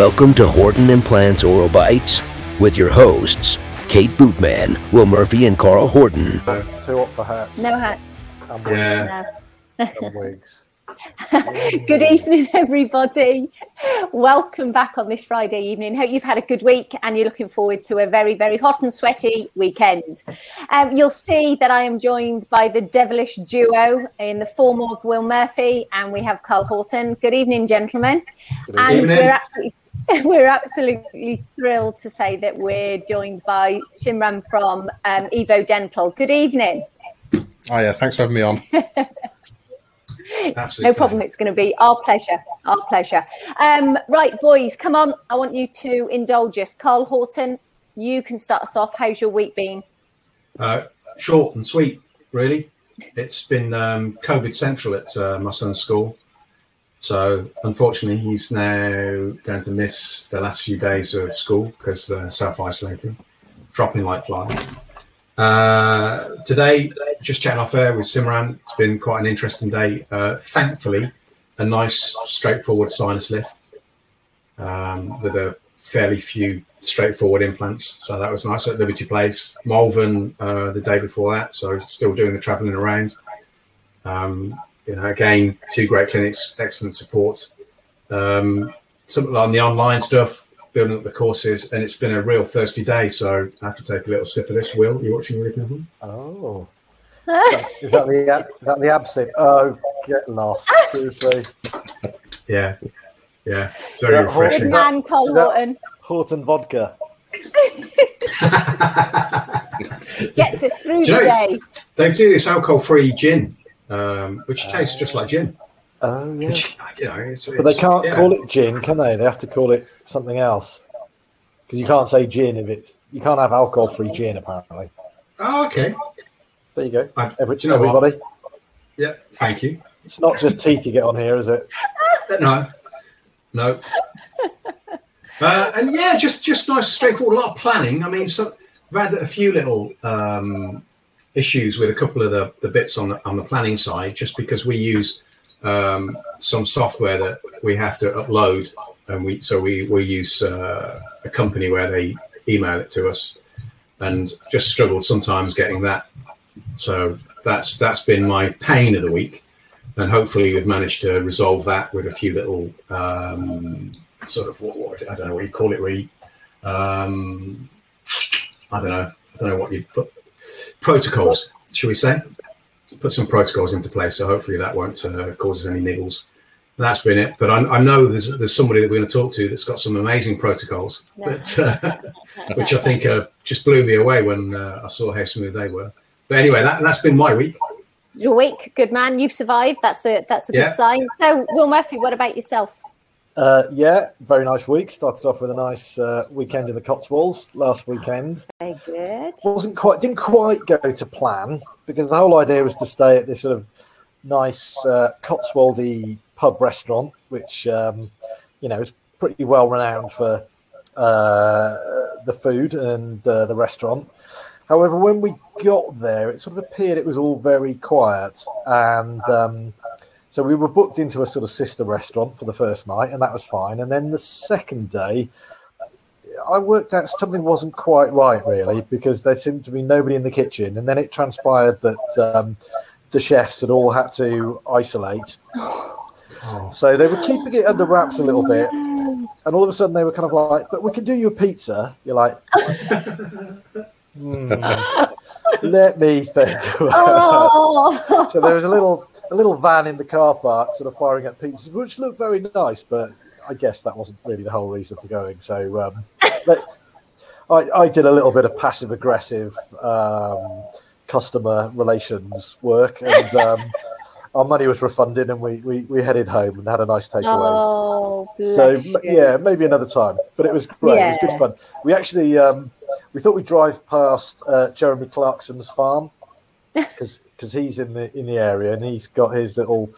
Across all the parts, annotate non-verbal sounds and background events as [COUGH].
Welcome to Horton Implants Oral Bites with your hosts, Kate Bootman, Will Murphy, and Carl Horton. Two up for hats. No hat. And Yeah. wigs. and wigs. Good evening, everybody. Welcome back on this Friday evening. Hope you've had a good week and you're looking forward to a very, very hot and sweaty weekend. Um, you'll see that I am joined by the devilish duo in the form of Will Murphy and we have Carl Horton. Good evening, gentlemen. and evening. we're absolutely [LAUGHS] we're absolutely thrilled to say that we're joined by Shimran from um, Evo Dental. Good evening. Oh yeah, thanks for having me on. [LAUGHS] Absolutely. No problem. It's going to be our pleasure. Our pleasure. Um, right, boys, come on. I want you to indulge us. Carl Horton, you can start us off. How's your week been? Uh, short and sweet, really. It's been um, COVID central at uh, my son's school. So, unfortunately, he's now going to miss the last few days of school because they're self isolating, dropping like flies. Uh, today, just chatting off air with Simran. It's been quite an interesting day. Uh, thankfully, a nice, straightforward sinus lift um, with a fairly few straightforward implants. So that was nice at Liberty Place. Malvern uh, the day before that. So still doing the travelling around. Um, you know, again, two great clinics, excellent support. Um, something on the online stuff, building up the courses, and it's been a real thirsty day. So I have to take a little sip of this. Will, you watching Rick Neville? Oh. [LAUGHS] Is that the ab- is that the absinthe? Oh, get lost. Seriously. Yeah, yeah, it's very Is that horse- Good refreshing. Man, Carl is that- Horton. Horton vodka. [LAUGHS] Gets us through Do the you know- day. They do this alcohol-free gin, um, which tastes just like gin. Oh yeah. Which, you know, it's, But they can't yeah. call it gin, can they? They have to call it something else. Because you can't say gin if it's you can't have alcohol-free gin. Apparently. Oh, okay. There you go. I- Every, you know what? everybody. Yeah, thank you. It's not just teeth you get on here, is it? [LAUGHS] No, no. Uh, and yeah, just just nice, and straightforward. A lot of planning. I mean, so I've had a few little um, issues with a couple of the, the bits on the on the planning side, just because we use um, some software that we have to upload, and we so we we use uh, a company where they email it to us, and just struggled sometimes getting that. So that's that's been my pain of the week and hopefully we've managed to resolve that with a few little um, sort of what, what I don't know what you call it really. Um, I don't know. I don't know what you put protocols. Should we say? Put some protocols into place, so hopefully that won't uh, cause us any niggles. That's been it. But I, I know there's there's somebody that we're going to talk to that's got some amazing protocols, that, uh, [LAUGHS] which I think uh, just blew me away when uh, I saw how smooth they were. But anyway, that, that's been my week. Your week, good man. You've survived. That's a that's a Yeah. good sign. So, Will Murphy, what about yourself? Uh, yeah, very nice week. Started off with a nice uh, weekend in the Cotswolds last weekend. Very good. wasn't quite didn't quite go to plan because the whole idea was to stay at this sort of nice uh, Cotswoldy pub restaurant, which um, you know is pretty well renowned for uh, the food and uh, the restaurant. However, when we got there, it sort of appeared it was all very quiet, and um, so we were booked into a sort of sister restaurant for the first night, and that was fine. And then the second day, I worked out something wasn't quite right, really, because there seemed to be nobody in the kitchen. And then it transpired that um, the chefs had all had to isolate. So they were keeping it under wraps a little bit. And all of a sudden they were kind of like, but we can do you a pizza. You're like, [LAUGHS] "Hmm, let me think. Oh, so there was a little a little van in the car park sort of firing at pizzas, which looked very nice, but I guess that wasn't really the whole reason for going. So um, [LAUGHS] but I, I did a little bit of passive aggressive um, customer relations work, and um, [LAUGHS] our money was refunded, and we, we, we headed home and had a nice takeaway. oh, So you. yeah, maybe another time. But it was great. It was good fun. We actually um, we thought we'd drive past uh, Jeremy Clarkson's farm [LAUGHS] because he's in the in the area and he's got his little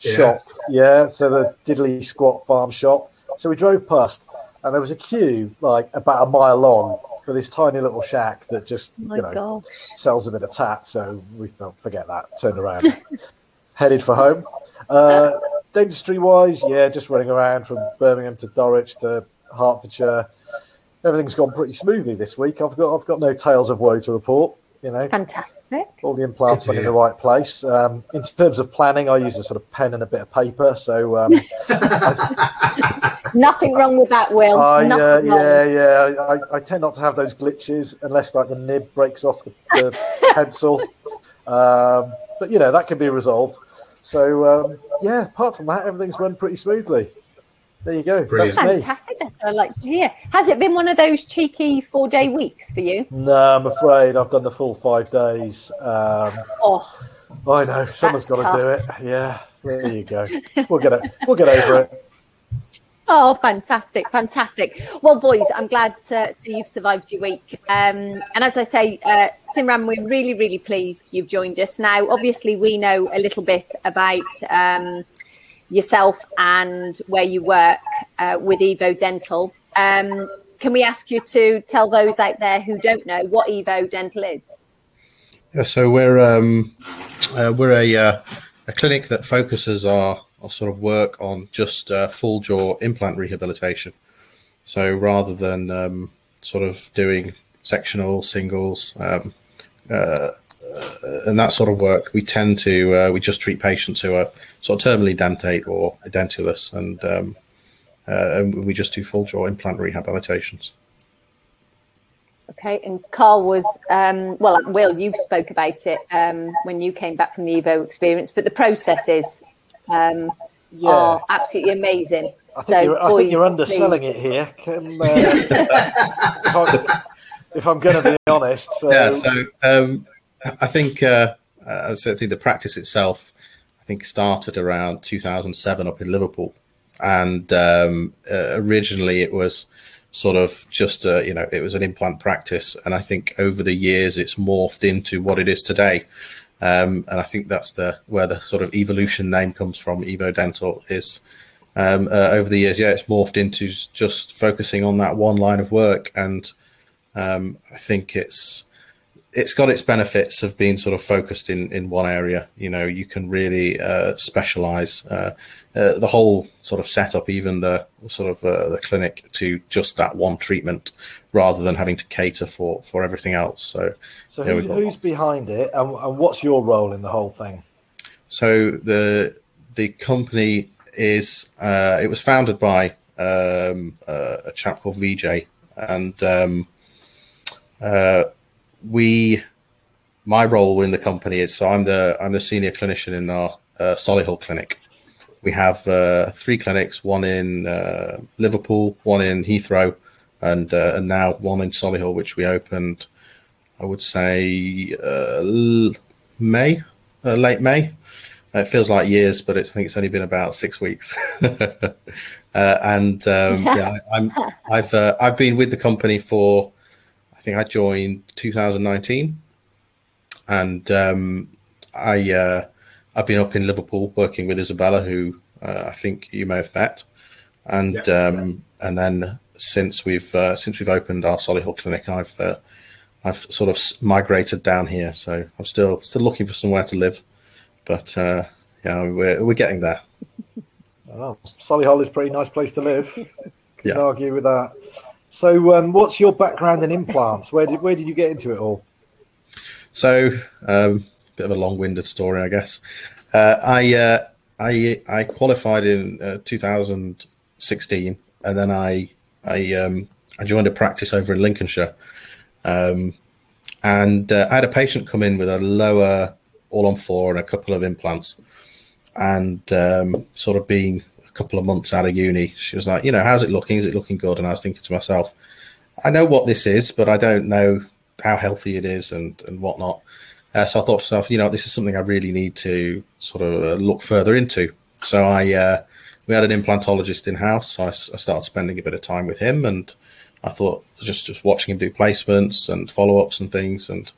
Yeah. shop. Yeah, so the Diddly Squat Farm shop. So we drove past, and there was a queue like about a mile long for this tiny little shack that just Oh you know gosh. sells a bit of tat. So we thought, forget that. Turned around, [LAUGHS] headed for home. Uh, dentistry wise, yeah, just running around from Birmingham to Norwich to Hertfordshire. Everything's gone pretty smoothly this week. I've got I've got no tales of woe to report. You know, Fantastic. all the implants Good are in the right place. Um, in terms of planning, I use a sort of pen and a bit of paper. So um, [LAUGHS] Nothing wrong with that, Will. I, uh, Nothing wrong. yeah, yeah. I, I tend not to have those glitches unless like the nib breaks off the, the [LAUGHS] pencil. Um, but you know that can be resolved. So um, yeah, apart from that, everything's run pretty smoothly. There you go. Brilliant. That's. Fantastic. That's what I like to hear. Has it been one of those cheeky four day weeks for you? No, I'm afraid I've done the full five days. Um, Oh, I know someone's That's got to do it. Yeah, there you go. We'll get it. We'll get over it. Oh, fantastic, fantastic. Well, boys, I'm glad to see you've survived your week. Um, and as I say, uh, Simran, we're really, really pleased you've joined us. Now, obviously, we know a little bit about um, yourself and where you work uh, with Evo Dental. Um, can we ask you to tell those out there who don't know what Evo Dental is? Yeah, so we're um, uh, we're a uh, a clinic that focuses our, our sort of work on just uh, full jaw implant rehabilitation. So rather than um, sort of doing sectional singles um, uh, and that sort of work, we tend to uh, we just treat patients who are sort of terminally dentate or edentulous, and um, uh, and we just do full jaw implant rehabilitations. Okay, and Carl was um, well. Will you spoke about it um, when you came back from the Evo experience, but the processes um, Yeah. are absolutely amazing. I think, you're, I boys, think you're underselling please. it here. Can, uh, [LAUGHS] if, I'm, I'm going to be honest, so, yeah, so um, I think uh, uh, the practice itself, I think started around 2007 up in Liverpool, and um, uh, originally it was sort of just a, you know it was an implant practice, and I think over the years it's morphed into what it is today. Um, and I think that's the where the sort of evolution name comes from. Evo Dental is um, uh, over the years, yeah, it's morphed into just focusing on that one line of work, and um, I think it's it's got its benefits of being sort of focused in in one area. You know, you can really uh, specialize uh, uh, the whole sort of setup, even the sort of uh, the clinic, to just that one treatment, rather than having to cater for for everything else. So, so who, who's behind it, and, and what's your role in the whole thing? So the the company is uh, it was founded by um, uh, a chap called VJ, and um, uh, we my role in the company is so I'm the I'm the senior clinician in our uh, Solihull clinic. We have uh, three clinics, one in uh, Liverpool, one in Heathrow, and uh, and now one in Solihull, which we opened. I would say uh, May, uh, late May. It feels like years, but it's, I think it's only been about six weeks. [LAUGHS] uh, and um, [LAUGHS] yeah, I, I'm I've uh, I've been with the company for think I joined 2019, and um, I uh, I've been up in Liverpool working with Isabella, who uh, I think you may have met, and Yeah. um, and then since we've uh, since we've opened our Solihull clinic, I've uh, I've sort of migrated down here, so I'm still still looking for somewhere to live, but uh, yeah, we're we're getting there. Oh, Solihull is a pretty nice place to live. Can't [LAUGHS] Yeah. argue with that. So, um, what's your background in implants? Where did where did you get into it all? So, um, bit of a long-winded story, I guess. Uh, I uh, I I qualified in uh, 2016, and then I I um, I joined a practice over in Lincolnshire, um, and uh, I had a patient come in with a lower all on four and a couple of implants, and um, sort of being couple of months out of uni, she was like, you know, how's it looking? Is it looking good? And I was thinking to myself, I know what this is, but I don't know how healthy it is and and whatnot. Uh, so I thought to myself, you know, this is something I really need to sort of uh, look further into. So I uh, we had an implantologist in house. So I, I started spending a bit of time with him, and I thought just just watching him do placements and follow ups and things, and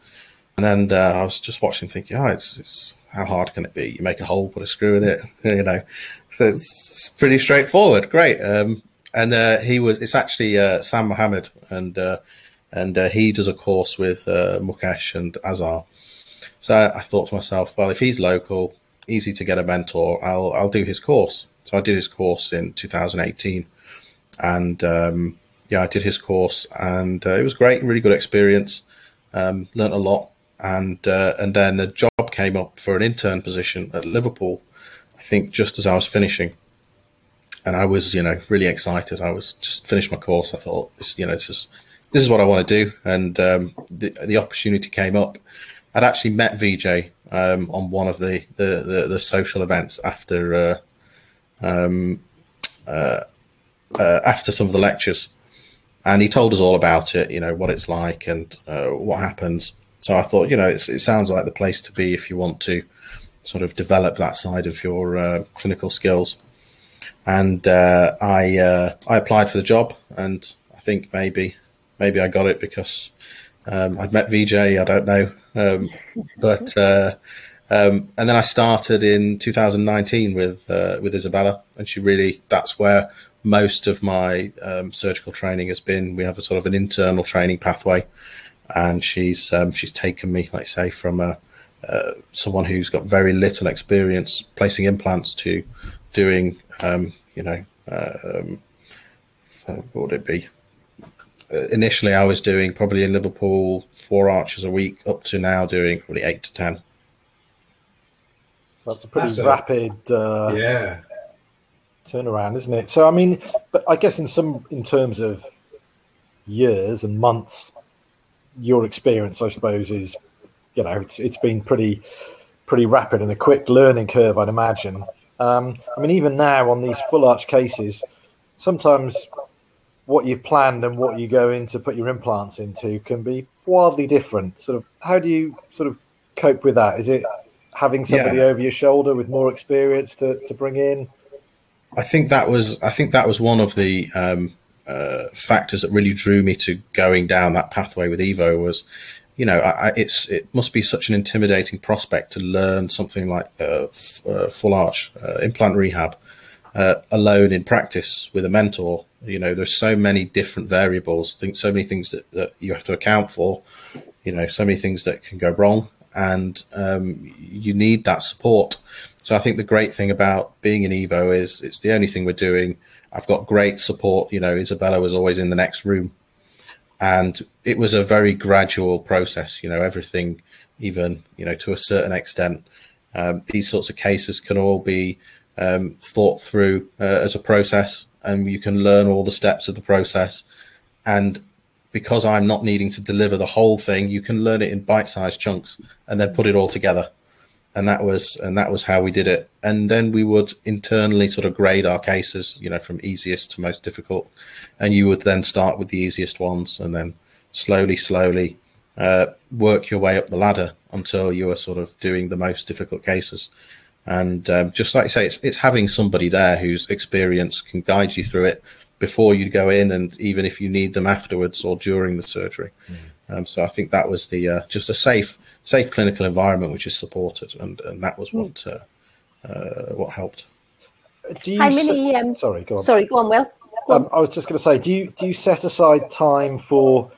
and then uh, I was just watching, thinking, oh, it's it's how hard can it be? You make a hole, put a screw in it, [LAUGHS] you know. So it's pretty straightforward. Great. Um, and uh, he was it's actually uh, Sam Mohammed, and uh, and uh, he does a course with uh, Mukesh and Azar. So I thought to myself, well, if he's local, easy to get a mentor, I'll I'll do his course. So I did his course in 2018, and um, yeah, I did his course, and uh, it was great, really good experience. Um, learned a lot, and and then a job came up for an intern position at Liverpool. I think just as I was finishing, and I was you know really excited. I was just finished my course. I thought this you know this is this is what I want to do, and um, the the opportunity came up. I'd actually met VJ um, on one of the, the, the, the social events after uh, um, uh, uh, after some of the lectures, and he told us all about it. You know what it's like and uh, what happens. So I thought, you know, it sounds like the place to be if you want to sort of develop that side of your uh, clinical skills. And uh, I I applied for the job, and I think maybe maybe I got it because um, I'd met VJ. I don't know, um, [LAUGHS] but uh, um, and then I started in 2019 with uh, with Isabella, and she really that's where most of my um, surgical training has been. We have a sort of an internal training pathway, and she's um, she's taken me, like say, from a uh, someone who's got very little experience placing implants to doing, um, you know, what would it be? Uh, initially I was doing probably in Liverpool four arches a week, up to now doing probably eight to ten. So that's a pretty that's rapid, a, uh, yeah, turnaround, isn't it? So I mean, but I guess in some in terms of years and months, your experience, I suppose, is you know it's it's been pretty pretty rapid and a quick learning curve, I'd imagine. Um, I mean, even now on these full arch cases, sometimes what you've planned and what you go in to put your implants into can be wildly different. Sort of, how do you sort of cope with that? Is it having somebody yeah. over your shoulder with more experience to, to bring in? I think that was I think that was one of the um, uh, factors that really drew me to going down that pathway with Evo was, you know, I, it's it must be such an intimidating prospect to learn something like uh, f- uh, full arch uh, implant rehab uh, alone in practice with a mentor you know, there's so many different variables, think so many things that, that you have to account for. You know, so many things that can go wrong, and um, you need that support. So I think the great thing about being in Evo is it's the only thing we're doing. I've got great support. You know, Isabella was always in the next room, and it was a very gradual process. You know, everything, even you know, to a certain extent, um, these sorts of cases can all be um, thought through uh, as a process and you can learn all the steps of the process. And because I'm not needing to deliver the whole thing, you can learn it in bite-sized chunks and then put it all together. And that was and that was how we did it. And then we would internally sort of grade our cases, you know, from easiest to most difficult. And you would then start with the easiest ones and then slowly, slowly uh, work your way up the ladder until you are sort of doing the most difficult cases. And um, just like I say, it's it's having somebody there whose experience can guide you through it before you go in, and even if you need them afterwards or during the surgery. Mm. Um, so I think that was the uh, just a safe safe clinical environment which is supported, and, and that was what uh, uh, what helped. Do you How many? um, sorry, go on. Sorry, go on, Will. Go um, I was just going to say, do you do you set aside time for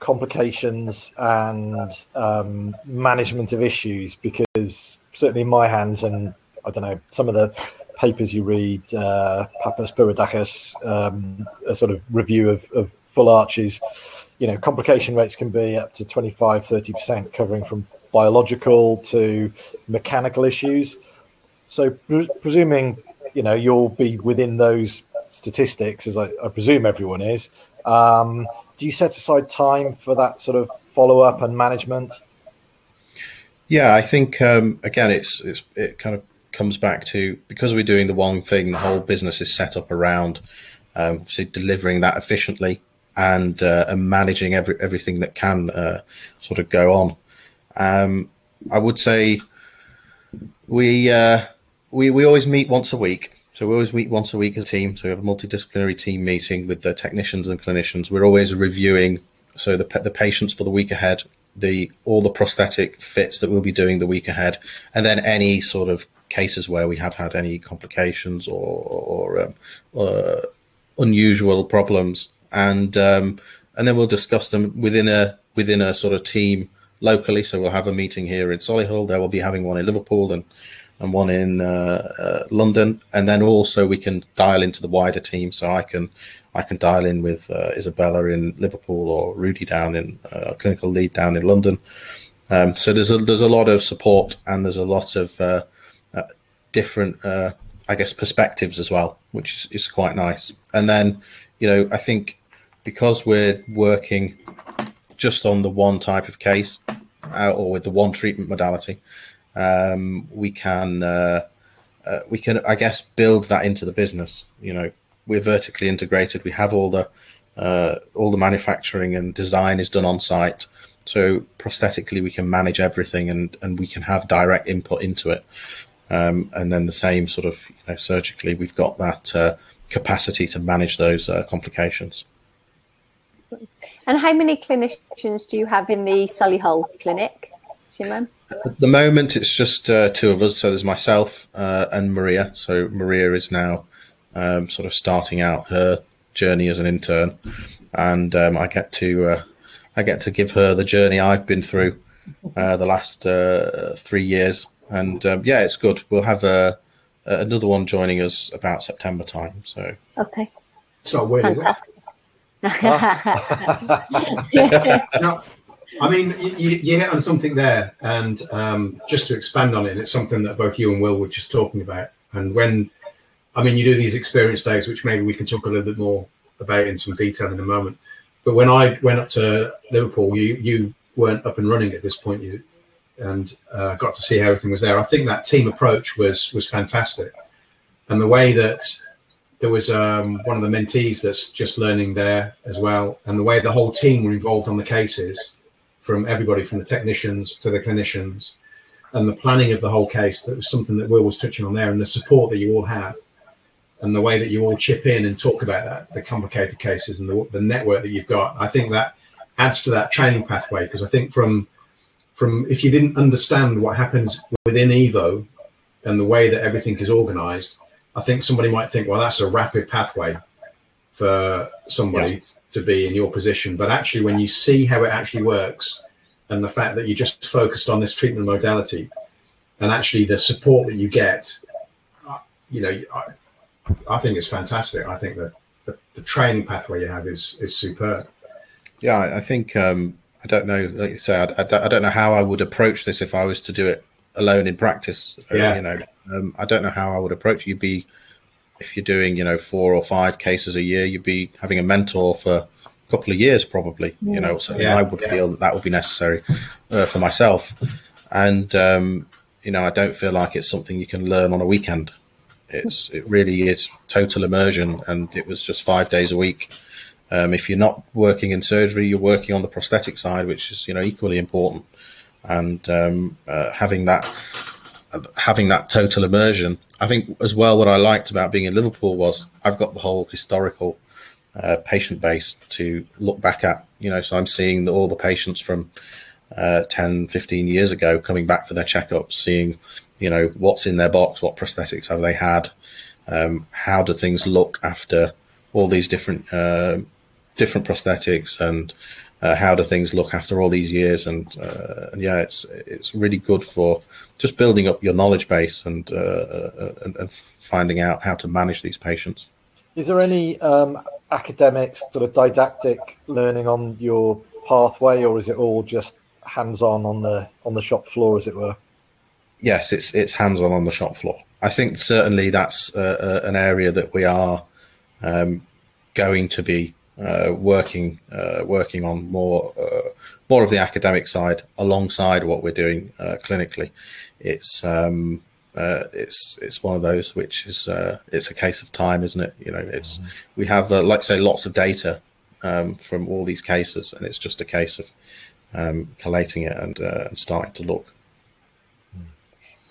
complications and um, management of issues? Because certainly in my hands, and I don't know some of the papers you read, uh, Papaspyridakos, um, a sort of review of, of full arches. You know, complication rates can be up to 25, 30%, covering from biological to mechanical issues. So, pre- presuming you know you'll be within those statistics, as I, I presume everyone is. Um, do you set aside time for that sort of follow up and management? Yeah, I think um, again, it's, it's it kind of comes back to because we're doing the one thing, the whole business is set up around um, delivering that efficiently and, uh, and managing every everything that can uh, sort of go on. Um, I would say we uh, we we always meet once a week. So we always meet once a week as a team. So we have a multidisciplinary team meeting with the technicians and clinicians. We're always reviewing so the the patients for the week ahead the all the prosthetic fits that we'll be doing the week ahead, and then any sort of cases where we have had any complications or, or um, uh, unusual problems, and um, and then we'll discuss them within a within a sort of team locally. So we'll have a meeting here in Solihull. There will be having one in Liverpool, and and one in uh, uh, London, and then also we can dial into the wider team. So I can I can dial in with uh, Isabella in Liverpool or Rudy down in uh, clinical lead down in London. Um, so there's a there's a lot of support and there's a lot of uh, uh, different I guess perspectives as well, which is, is quite nice. And then you know I think because we're working just on the one type of case or with the one treatment modality um, we can uh, uh, we can I guess build that into the business. You know, we're vertically integrated. We have all the uh, all the manufacturing and design is done on site. So prosthetically, we can manage everything and and we can have direct input into it. Um, and then the same sort of you know surgically, we've got that uh, capacity to manage those uh, complications. And how many clinicians do you have in the Solihull clinic, Simon? At the moment, it's just uh, two of us. So there's myself uh, and Maria. So Maria is now um, sort of starting out her journey as an intern, and um, I get to uh, I get to give her the journey I've been through uh, the last uh, three years. And um, yeah, it's good. We'll have a, another one joining us about September time. So okay, it's not weird. Fantastic. [LAUGHS] no, I mean, you, you, hit on something there, and um, just to expand on it, it's something that both you and Will were just talking about. And when, I mean, you do these experience days, which maybe we can talk a little bit more about in some detail in a moment. But when I went up to Liverpool, you you weren't up and running at this point, you and uh, got to see how everything was there. I think that team approach was was fantastic, and the way that there was um, one of the mentees that's just learning there as well, and the way the whole team were involved on the cases from everybody from the technicians to the clinicians and the planning of the whole case that was something that will was touching on there and the support that you all have and the way that you all chip in and talk about that the complicated cases and the, the network that you've got i think that adds to that training pathway. Because i think from from if you didn't understand what happens within evo and the way that everything is organized i think somebody might think well that's a rapid pathway for somebody yes. to be in your position. But actually, when you see how it actually works and the fact that you just focused on this treatment modality and actually the support that you get, uh, you know, I, I think it's fantastic. I think that the, the, training pathway you have is is superb. Yeah, I think um, I don't know. Like you say, I, I, don't know how I would approach this if I was to do it alone in practice. Yeah. You know, um, I don't know how I would approach. It. You'd be if you're doing, you know, four or five cases a year, you'd be having a mentor for a couple of years, probably. You know, so yeah, I would yeah. feel that that would be necessary uh, for myself. And um, you know, I don't feel like it's something you can learn on a weekend. It's it really is total immersion, and it was just five days a week. Um, if you're not working in surgery, you're working on the prosthetic side, which is you know equally important. And um, uh, having that having that total immersion. I think as well, what I liked about being in Liverpool was I've got the whole historical uh, patient base to look back at. You know, so I'm seeing the, all the patients from uh, 10, 15 years ago coming back for their checkups, seeing, you know, what's in their box, what prosthetics have they had, um, how do things look after all these different uh, different prosthetics and uh, how do things look after all these years? And, uh, and, yeah, it's it's really good for just building up your knowledge base and, uh, uh, and, and finding out how to manage these patients. Is there any um, academic sort of didactic learning on your pathway, or is it all just hands-on on the on the shop floor, as it were? Yes, it's it's hands-on on the shop floor. I think certainly that's uh, uh, an area that we are um, going to be working uh, working on more uh, more of the academic side alongside what we're doing uh, clinically. It's um, uh, it's it's one of those which is uh, it's a case of time, isn't it? You know, it's mm-hmm. we have like say lots of data um, from all these cases, and it's just a case of um, collating it and, and starting to look.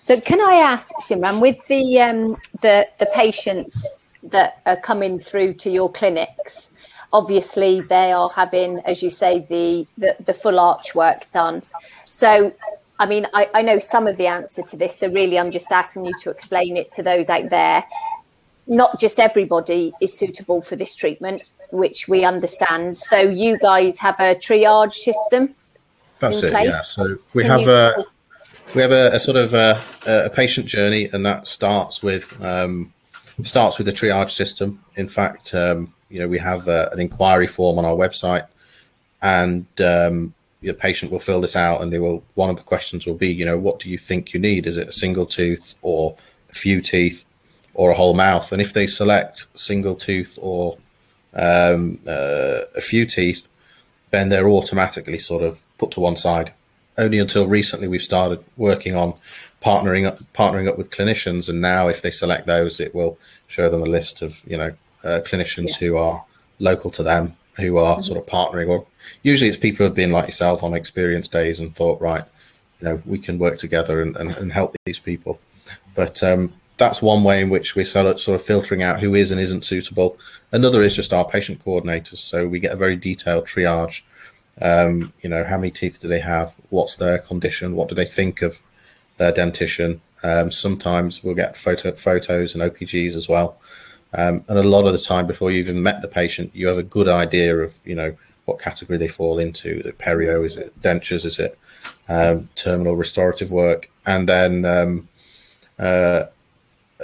So, can I ask, Shimran, with the um, the the patients that are coming through to your clinics, obviously they are having, as you say, the the, the full arch work done. So, I mean, I, I know some of the answer to this. So, really, I'm just asking you to explain it to those out there. Not just everybody is suitable for this treatment, which we understand. So, you guys have a triage system. That's it. Place? Yeah. So we Can have you... a we have a, a sort of a, a, patient journey, and that starts with um, starts with the triage system. In fact, um, you know, we have a, an inquiry form on our website, and um, the patient will fill this out, and they will. One of the questions will be, you know, what do you think you need? Is it a single tooth or a few teeth or a whole mouth? And if they select single tooth or um, uh, a few teeth, then they're automatically sort of put to one side. Only until recently we've started working on partnering up, partnering up with clinicians, and now if they select those, it will show them a list of you know uh, clinicians yeah. who are local to them, who are mm-hmm. sort of partnering, or usually it's people who have been like yourself on experience days and thought, right, you know, we can work together and, and, and help these people. But um, that's one way in which we're sort of, sort of filtering out who is and isn't suitable. Another is just our patient coordinators. So we get a very detailed triage. Um, you know, how many teeth do they have? What's their condition? What do they think of their dentition? Um, sometimes we'll get photo, photos and OPGs as well. Um, and a lot of the time, before you even met the patient, you have a good idea of, you know, what category they fall into. The perio, is it dentures? Is it um, terminal restorative work? And then um, uh,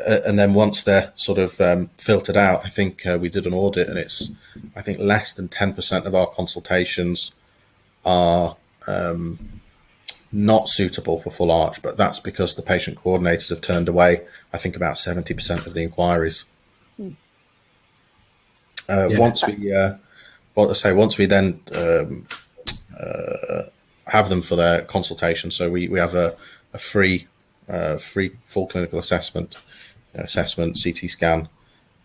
and then once they're sort of um, filtered out, I think uh, we did an audit, and it's I think less than ten percent of our consultations are um, not suitable for full arch, but that's because the patient coordinators have turned away. I think about seventy percent of the inquiries. Uh, yeah, once we, uh, what I say, once we then um, uh, have them for their consultation, so we, we have a, a free uh, free full clinical assessment assessment, CT scan,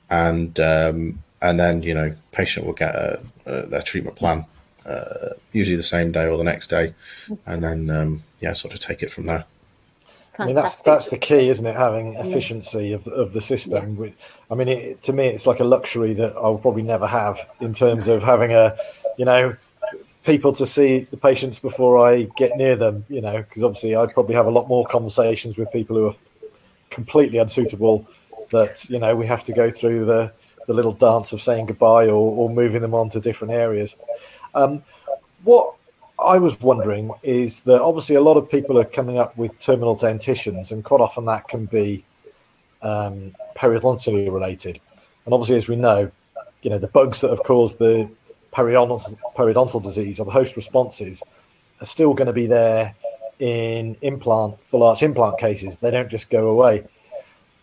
and um, and then you know patient will get a, a, their treatment plan uh, usually the same day or the next day, and then um, yeah, sort of take it from there. I mean that's that's the key, isn't it? Having efficiency of of the system. Yeah. I mean, it, to me, it's like a luxury that I'll probably never have in terms of having a, you know, people to see the patients before I get near them. You know, because obviously I'd probably have a lot more conversations with people who are completely unsuitable that you know we have to go through the the little dance of saying goodbye or, or moving them on to different areas. Um, what I was wondering is that obviously a lot of people are coming up with terminal dentitions, and quite often that can be um, periodontally related. And obviously, as we know, you know the bugs that have caused the periodontal, periodontal disease or the host responses are still going to be there in implant full arch implant cases. They don't just go away.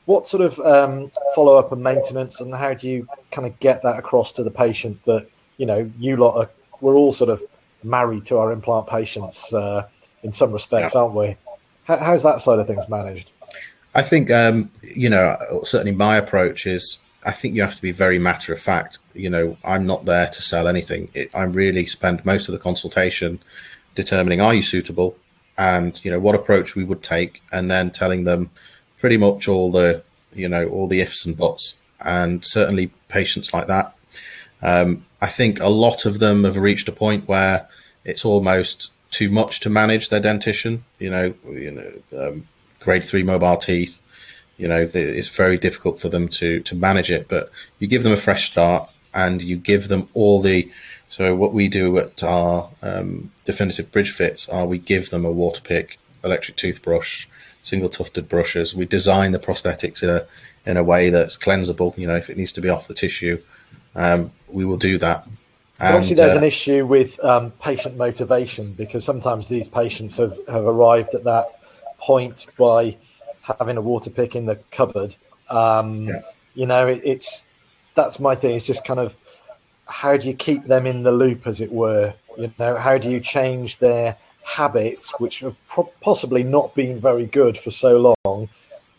What sort of um, follow up and maintenance, and how do you kind of get that across to the patient that you know you lot are? We're all sort of married to our implant patients uh, in some respects, yeah. aren't we? How, how's that side of things managed? I think um, you know certainly my approach is I think you have to be very matter of fact. You know, I'm not there to sell anything. It, I really spend most of the consultation determining are you suitable, and you know what approach we would take, and then telling them pretty much all the you know all the ifs and buts, and certainly patients like that. Um, I think a lot of them have reached a point where it's almost too much to manage their dentition. You know, you know, um, grade three mobile teeth. You know, it's very difficult for them to to manage it. But you give them a fresh start, and you give them all the so what we do at our um, definitive bridge fits are we give them a water pick, electric toothbrush, single tufted brushes. We design the prosthetics in a in a way that's cleansable. You know, if it needs to be off the tissue, um, we will do that. And, obviously, there's uh, an issue with um, patient motivation because sometimes these patients have, have arrived at that point by having a water pick in the cupboard. Um, yeah. You know, it, it's that's my thing. It's just kind of how do you keep them in the loop, as it were? You know, how do you change their habits, which have pro- possibly not been very good for so long,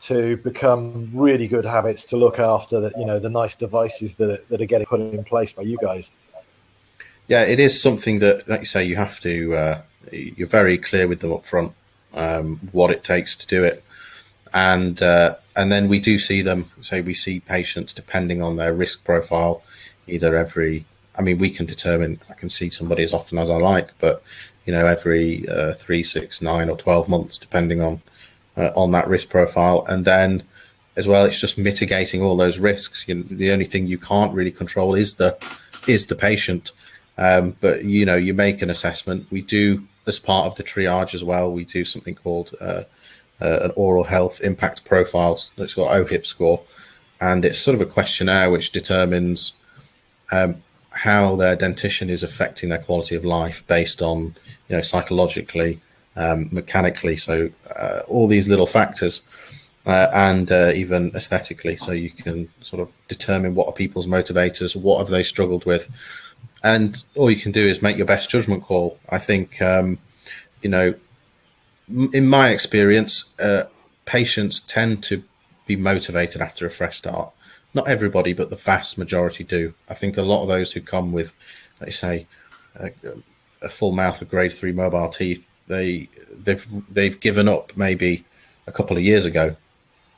to become really good habits to look after the, you know, the nice devices that are, that are getting put in place by you guys? Yeah, it is something that, like you say, you have to. Uh, you're very clear with them up front um, what it takes to do it, and uh, and then we do see them. Say we see patients depending on their risk profile either every I mean, we can determine. I can see somebody as often as I like, but you know, every uh, three, six, nine, or twelve months, depending on uh, on that risk profile, and then as well, it's just mitigating all those risks. You know, the only thing you can't really control is the is the patient. Um, but you know, you make an assessment. We do as part of the triage as well, we do something called uh, uh, an oral health impact profile that's got OHIP score, and it's sort of a questionnaire which determines um, how their dentition is affecting their quality of life based on you know psychologically, um, mechanically, so uh, all these little factors. Uh, and uh, even aesthetically, so you can sort of determine what are people's motivators, what have they struggled with, and all you can do is make your best judgment call. I think, um, you know, in my experience, uh, patients tend to be motivated after a fresh start. Not everybody, but the vast majority do. I think a lot of those who come with, let me say, a, a full mouth of grade three mobile teeth, they they've they've given up maybe a couple of years ago,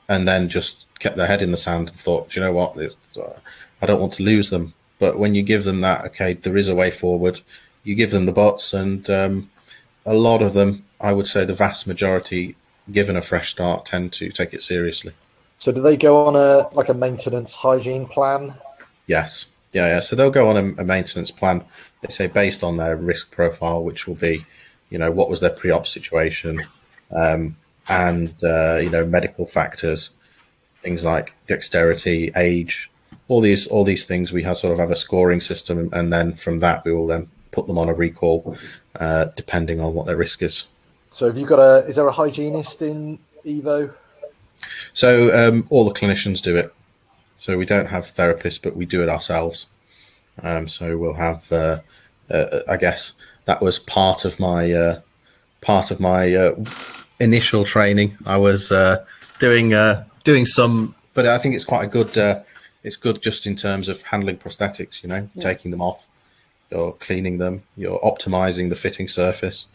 and then just kept their head in the sand and thought, you know what, uh, I don't want to lose them. But when you give them that, okay, there is a way forward. You give them the bots, and um, a lot of them I would say the vast majority, given a fresh start, tend to take it seriously. So do they go on a like a maintenance hygiene plan? Yes. Yeah, yeah. So they'll go on a, a maintenance plan. They say based on their risk profile, which will be, you know, what was their pre-op situation, um, and uh, you know, medical factors, things like dexterity, age, all these all these things. We have sort of have a scoring system, and then from that we will then put them on a recall, uh, depending on what their risk is. So have you got a? Is there a hygienist in Evo? So um, all the clinicians do it. So we don't have therapists, but we do it ourselves. Um, so we'll have. Uh, uh, I guess that was part of my uh, part of my uh, initial training. I was uh, doing uh, doing some, but I think it's quite a good. it's good just in terms of handling prosthetics. You know, yeah. taking them off, you're cleaning them, you're optimizing the fitting surface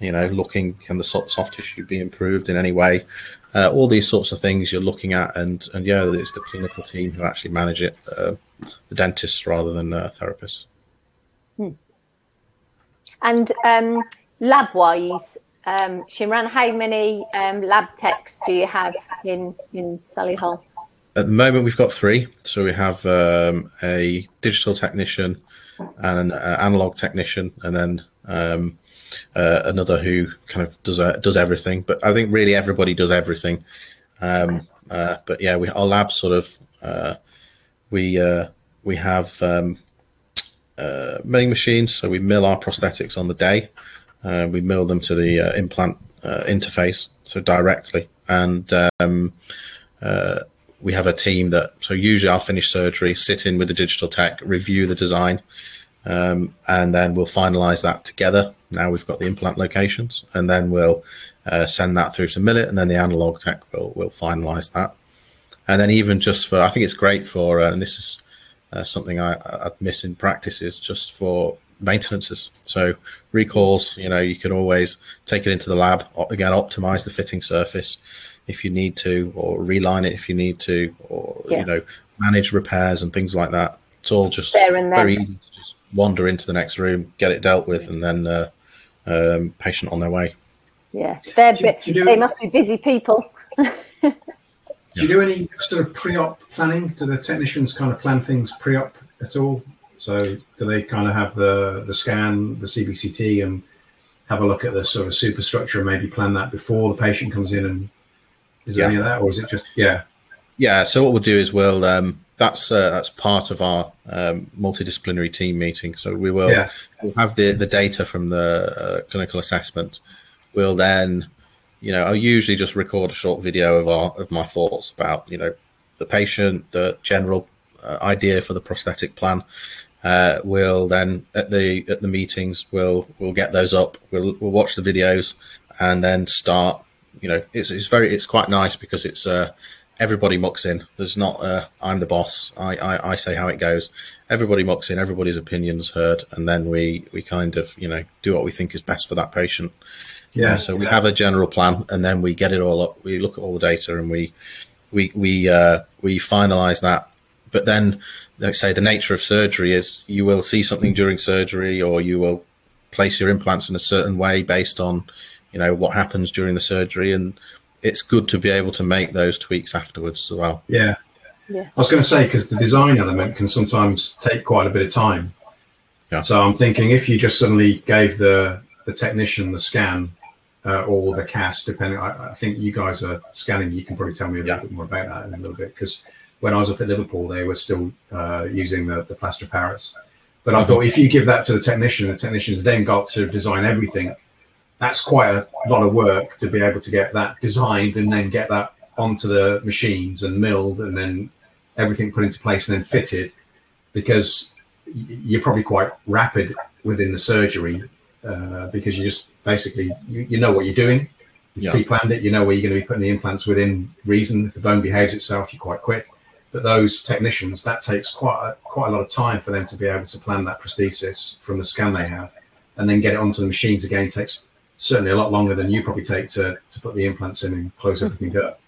you know, looking can the soft tissue be improved in any way? Uh, all these sorts of things you're looking at, and and yeah, it's the clinical team who actually manage it, uh, the dentists rather than uh, therapists. And um, lab wise, um, Shimran, how many um, lab techs do you have in in hall? At the moment, we've got three. So we have um, a digital technician and an uh, analog technician, and then um, uh, another who kind of does uh, does everything. But I think really everybody does everything. Um, uh, but yeah, we our lab sort of uh, we uh, we have um, uh, milling machines, so we mill our prosthetics on the day. we mill them to the implant interface, so directly, and um, we have a team that so usually I'll finish surgery, sit in with the digital tech, review the design, um, and then we'll finalize that together. Now we've got the implant locations, and then we'll uh, send that through to Millet, and then the analog tech will will finalize that. And then even just for, I think it's great for, uh, and this is uh, something I, I miss in practice is just for maintenances. So recalls, you know, you can always take it into the lab again, optimize the fitting surface if you need to, or reline it if you need to, or yeah. you know, manage repairs and things like that. It's all just very easy to wander into the next room, get it dealt with, and then uh, um, patient on their way. Yeah, they're do, do do, they must be busy people. [LAUGHS] do you do any sort of pre-op planning? Do the technicians kind of plan things pre-op at all? So do they kind of have the the scan, the CBCT, and have a look at the sort of superstructure and maybe plan that before the patient comes in? And is there yeah. any of that, or is it just yeah? Yeah. So what we'll do is we'll um, that's uh, that's part of our um, multidisciplinary team meeting. So we will yeah. we'll have the the data from the uh, clinical assessment. We'll then, you know, I'll usually just record a short video of our of my thoughts about you know the patient, the general uh, idea for the prosthetic plan. Uh, we'll then at the at the meetings we'll we'll get those up. We'll we'll watch the videos and then start. You know, it's it's very it's quite nice because it's uh everybody mucks in. There's not uh, I'm the boss. I, I, I say how it goes. Everybody mucks in. Everybody's opinions heard, and then we we kind of you know do what we think is best for that patient. Yeah. Uh, so we have a general plan, and then we get it all up. We look at all the data, and we we we uh, we finalize that. But then, let's say the nature of surgery is you will see something during surgery, or you will place your implants in a certain way based on you know what happens during the surgery and it's good to be able to make those tweaks afterwards as well. Yeah. Yeah. I was going to say because the design element can sometimes take quite a bit of time. Yeah. So I'm thinking if you just suddenly gave the the technician the scan uh, or the cast, depending. I, I, think you guys are scanning. You can probably tell me a little yeah. bit more about that in a little bit because when I was up at Liverpool, they were still uh, using the, the plaster Paris. But I thought if you give that to the technician, the technician's then got to design everything. That's quite a lot of work to be able to get that designed and then get that onto the machines and milled and then everything put into place and then fitted because you're probably quite rapid within the surgery uh, because you just basically you, you know what you're doing. You yeah. pre-planned it. You know where you're going to be putting the implants within reason. If the bone behaves itself you're quite quick. But those technicians that takes quite a, quite a lot of time for them to be able to plan that prosthesis from the scan they have and then get it onto the machines again. Takes certainly a lot longer than you probably take to, to put the implants in and close everything up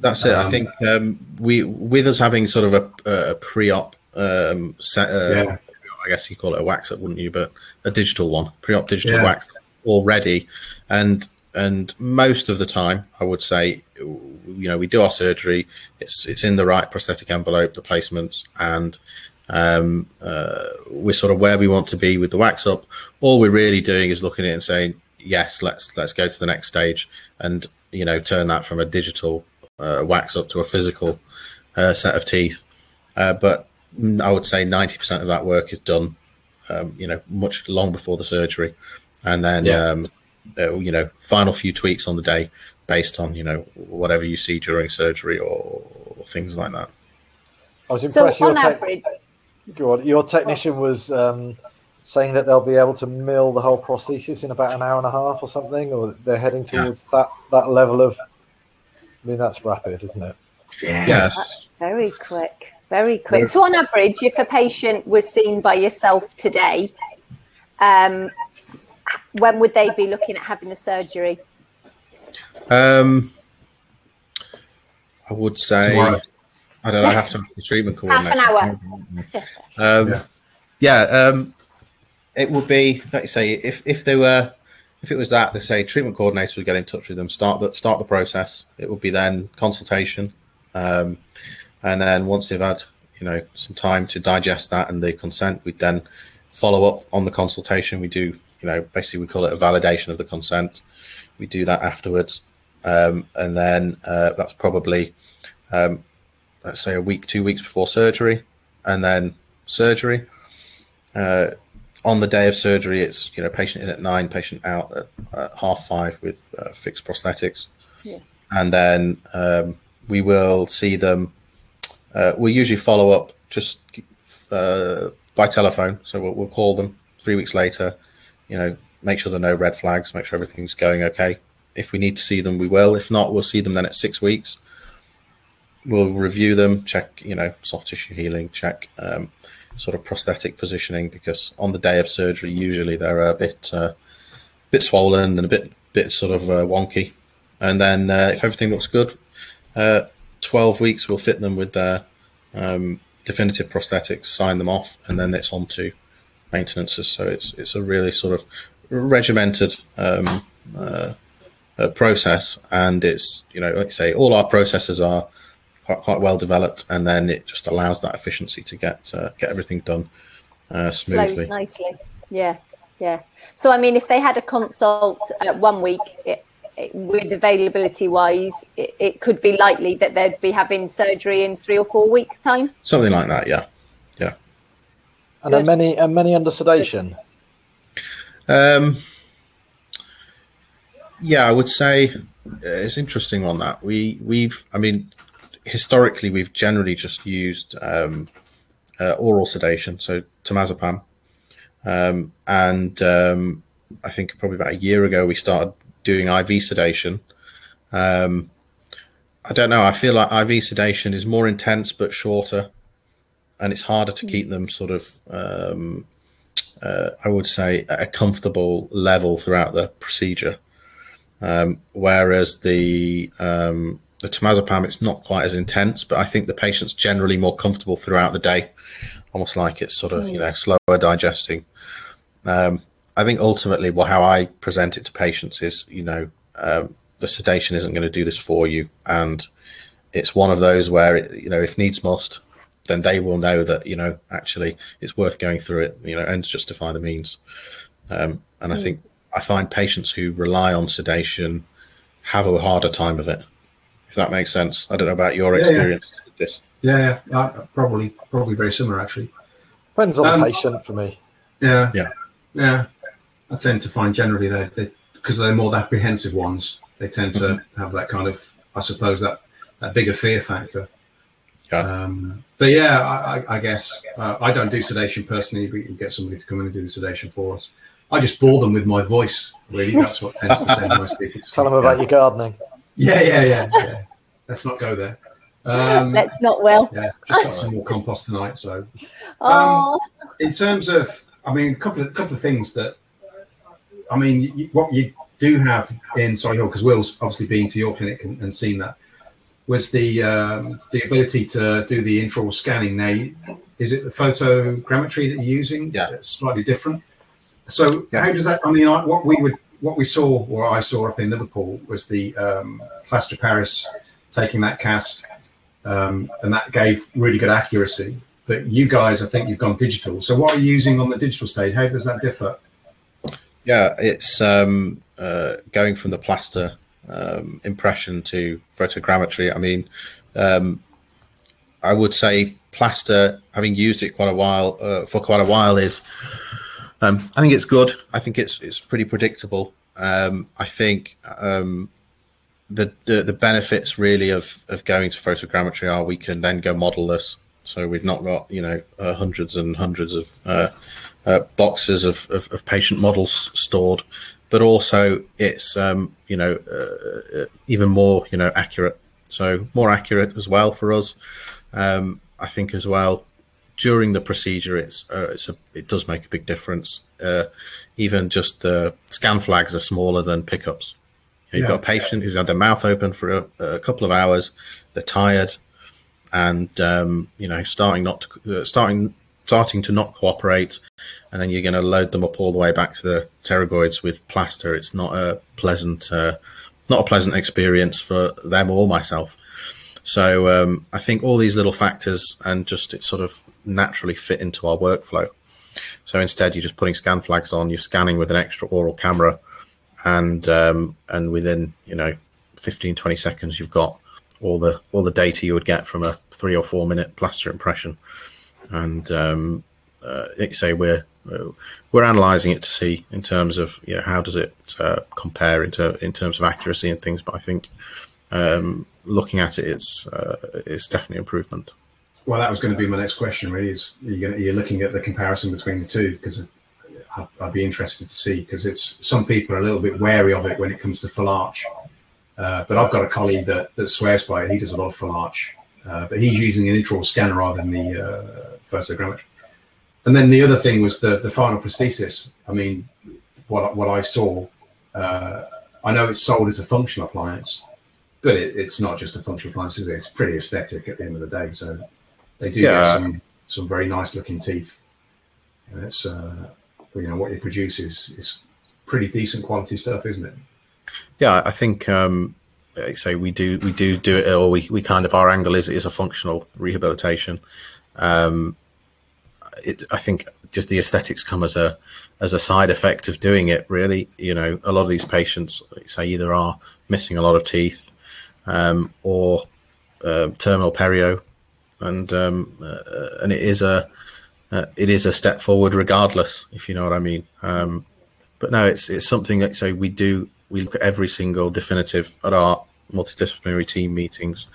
that's it. Um, I think um, we, with us having sort of a, a pre-op um, set, uh, yeah. I guess you call it a wax up, wouldn't you? But a digital one, pre-op digital yeah. wax already, and and most of the time, I would say, you know, we do our surgery. It's it's in the right prosthetic envelope, the placements, and um, uh, we're sort of where we want to be with the wax up. All we're really doing is looking at it and saying, yes, let's let's go to the next stage, and you know, turn that from a digital uh, wax up to a physical uh, set of teeth. Uh, but I would say 90% of that work is done, um, you know, much long before the surgery. And then, yeah. um, uh, you know, final few tweaks on the day based on, you know, whatever you see during surgery or, or things like that. I was impressed. So your, te- average, your technician was um, saying that they'll be able to mill the whole prosthesis in about an hour and a half or something, or they're heading towards yeah. that, that level of I mean, that's rapid, isn't it? Yeah. yeah. That's very quick. Very quick. So, on average, if a patient was seen by yourself today, um, when would they be looking at having the surgery? Um, I would say, Tomorrow. I don't know, I have to [LAUGHS] make the treatment coordinator. Half an hour. um, yeah. yeah um, it would be, like you say, if, if they were if it was that, they say treatment coordinator would get in touch with them, start the start the process. It would be then consultation, um, and then once they've had you know some time to digest that and the consent, we'd then follow up on the consultation. We do you know basically we call it a validation of the consent. We do that afterwards, um, and then uh, that's probably um, let's say a week, two weeks before surgery, and then surgery. Uh, on the day of surgery, it's you know patient in at nine, patient out at, at half five with uh, fixed prosthetics, yeah. and then um, we will see them. Uh, we usually follow up just uh, by telephone, so we'll, we'll, call them three weeks later. You know, make sure there are no red flags, make sure everything's going okay. If we need to see them, we will. If not, we'll see them then at six weeks. We'll review them, check you know soft tissue healing, check. Um, sort of prosthetic positioning because on the day of surgery, usually they're a bit uh, bit swollen and a bit bit sort of uh, wonky. And then uh, if everything looks good, uh, 12 weeks we'll fit them with their um, definitive prosthetics, sign them off, and then it's on to maintenances. So it's it's a really sort of regimented um, uh, uh, process, and it's you know like I say, all our processes are quite, quite well developed, and then it just allows that efficiency to get uh, get everything done uh, smoothly. Flows nicely, yeah, yeah. So I mean, if they had a consult uh, one week. It, it, with availability wise, it, it, could be likely that they'd be having surgery in three or four weeks' time. Something like that, yeah, yeah. And Good. are many are many under sedation? Um, yeah, I would say uh, it's interesting on that. We we've, I mean, historically, we've generally just used um, uh, oral sedation, so temazepam. Um, and um, I think probably about a year ago, we started doing IV sedation. Um, I don't know. I feel like IV sedation is more intense but shorter, and it's harder to keep them sort of, um, uh, I would say, at a comfortable level throughout the procedure. Um, whereas the um, the temazepam, it's not quite as intense, but I think the patient's generally more comfortable throughout the day, almost like it's sort of, you know, slower digesting. Um, I think ultimately, well, how I present it to patients is, you know, um, the sedation isn't going to do this for you. And it's one of those where, it, you know, if needs must, then they will know that, you know, actually it's worth going through it, you know, ends justify the means. Um, and I hmm. think I find patients who rely on sedation have a harder time of it. If that makes sense. I don't know about your Yeah, yeah. experience with this. Yeah, yeah, uh, probably probably very similar actually. Depends on Um, the patient for me. Yeah, Yeah. yeah. I tend to find generally they they because they're more the apprehensive ones. They tend to have that kind of, I suppose that that bigger fear factor. Yeah. Um, but yeah, I, I, I guess uh, I don't do sedation personally. We can get somebody to come in and do the sedation for us. I just bore them with my voice. Really, that's what tends to send most people. [LAUGHS] Tell them sleep. about your gardening. Yeah, yeah, yeah, yeah. Let's not go there. Um, Let's not, Well, yeah, just got some more compost tonight. So, [LAUGHS] Oh, in terms of, I mean, a couple of couple of things that, I mean, you, what you do have in Solihull, because Will's obviously been to your clinic and, and seen that, was the um, the ability to do the intraoral scanning. Now, is it the photogrammetry that you're using? Yeah. It's slightly different. So, Yeah. how does that? I mean, I, what we would, what we saw, or I saw up in Liverpool, was the um, plaster Paris taking that cast, um, and that gave really good accuracy. But you guys, I think you've gone digital. So, what are you using on the digital stage? How does that differ? Yeah, it's um, uh, going from the plaster um, impression to photogrammetry. I mean, um, I would say plaster, having used it quite a while uh, for quite a while, is um, I think it's good. I think it's it's pretty predictable. Um, I think um, the, the the benefits really of of going to photogrammetry are we can then go modelless. So we've not got you know uh, hundreds and hundreds of uh, uh, boxes of, of, of patient models stored, but also it's um, you know uh, uh, even more you know accurate. So more accurate as well for us. Um, I think as well during the procedure, it's uh, it's a it does make a big difference. Uh, even just the scan flags are smaller than pickups. You've Yeah. got a patient who's had their mouth open for a, a couple of hours. They're tired, and um, you know starting not to uh, starting starting to not cooperate, and then you're going to load them up all the way back to the pterygoids with plaster. It's not a pleasant uh, not a pleasant experience for them or myself. So um, I think all these little factors and just it sort of naturally fit into our workflow. So instead, you're just putting scan flags on. You're scanning with an extra oral camera, and um, and within you know 15, 20 seconds, you've got all the all the data you would get from a three or four minute plaster impression. And um, uh, say we're we're analysing it to see in terms of you know how does it uh, compare into in terms of accuracy and things. But I think um, looking at it, it's uh, it's definitely improvement. Well, that was going to be my next question. Really, is you're, to, you're looking at the comparison between the two because I'd, I'd be interested to see because it's some people are a little bit wary of it when it comes to full arch. Uh, but I've got a colleague that, that swears by it. He does a lot of full arch, uh, but he's using an intraoral scanner rather than the uh, photogrammetry. And then the other thing was the the final prosthesis. I mean, what what I saw, uh, I know it's sold as a functional appliance, but it, it's not just a functional appliance. Is it? It's pretty aesthetic at the end of the day. So they do Yeah. get some some very nice looking teeth. And it's uh, you know what you produce is is pretty decent quality stuff, isn't it? Yeah, I think um, like I say we do we do do it, or we, we kind of our angle is is a functional rehabilitation. Um, it, I think just the aesthetics come as a as a side effect of doing it. Really, you know, a lot of these patients, like say, either are missing a lot of teeth, um, or uh, terminal perio, and um, uh, and it is a uh, it is a step forward regardless, if you know what I mean. Um, but no, it's it's something that say we do. We look at every single definitive at our multidisciplinary team meetings,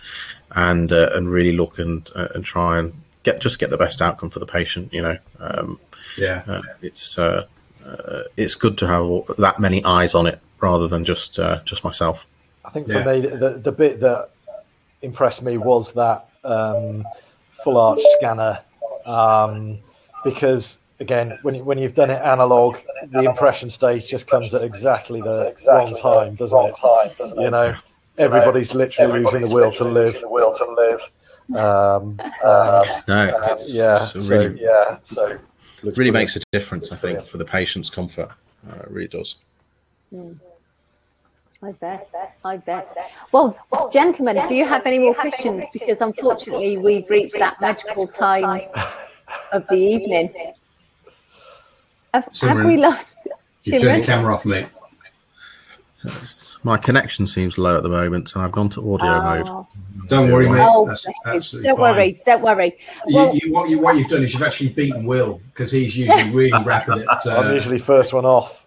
and uh, and really look and uh, and try and get just get the best outcome for the patient. You know, um, Yeah. uh, it's uh, uh, it's good to have that many eyes on it rather than just uh, just myself. I think for Yeah. me, the, the bit that impressed me was that um, full arch scanner, um, because again, when when you've done it analog, the impression stage just comes at exactly the wrong time, doesn't it? Time, doesn't You know, everybody's literally losing the will to live. The will to live. Um, and, [LAUGHS] No, it's, yeah, it's so- really Yeah, so really makes a difference. I think for the patient's comfort, uh, it really does. I bet. I bet. Well, gentlemen, do you have any more questions? Because unfortunately, we've reached that magical time [LAUGHS] of the evening. Have, have we lost? You turn the camera off, mate. My connection seems low at the moment, and I've gone to audio mode. Oh, Don't worry, mate. oh, That's bless you. absolutely don't fine. worry, don't worry. Well, you, you, what, you, what you've done is you've actually beaten Will because he's usually really [LAUGHS] rapid at. I'm Uh, usually first one off.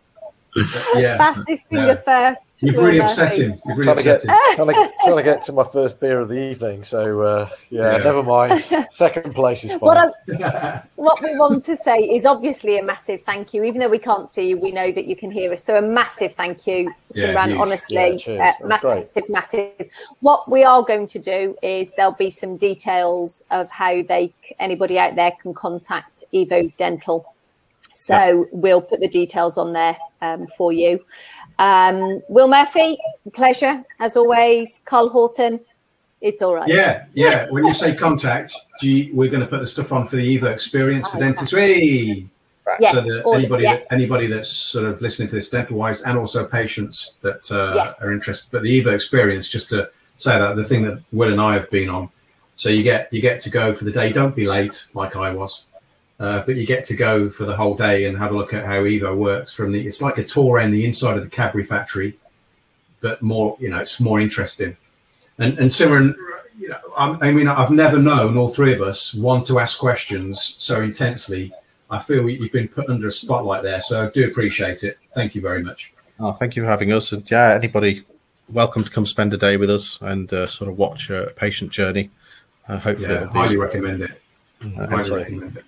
[LAUGHS] yeah, fastest finger Yeah. first. you've really upset him. You've really Trying to get upset him. trying to, trying to get to my first beer of the evening. So uh, yeah, Yeah. never mind. [LAUGHS] Second place is What, fine. I, what we want to say is obviously a massive thank you. Even though we can't see you, we know that you can hear us. So a massive thank you, Yeah, Simran. huge. honestly, Yeah, uh, massive, great. massive. What we are going to do is there'll be some details of how they anybody out there can contact Evo Dental. So we'll put the details on there um, for you. Um, Will Murphy, pleasure as always. Carl Horton, it's all right. Yeah, yeah. When you say contact, do you, we're going to put the stuff on for the Evo experience for Oh, dentistry. Yes, so that anybody yeah. that, anybody that's sort of listening to this dental wise, and also patients that uh, Yes. are interested. But the Evo experience, just to say that the thing that Will and I have been on. So you get you get to go for the day. Don't be late, like I was. Uh, but you get to go for the whole day and have a look at how Evo works from the. It's like a tour around the inside of the Cadbury factory, but more. You know, it's more interesting. And and Simran, you know, I'm, I mean, I've never known all three of us want to ask questions so intensely. I feel we, you've been put under a spotlight there, so I do appreciate it. Thank you very much. Oh, thank you for having us. And yeah, anybody welcome to come spend a day with us and uh, sort of watch a patient journey. Uh, hopefully, Yeah, highly recommend it. uh, Highly recommend it.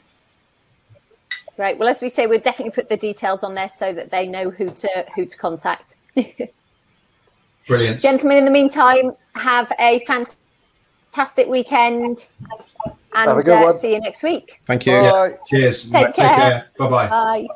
Right. Well, as we say, we'll definitely put the details on there so that they know who to who to contact. [LAUGHS] Brilliant. Gentlemen, in the meantime, have a fantastic weekend, Have a and good uh, one. see you next week. Thank you. Bye. Cheers. Take care. Bye bye. Bye.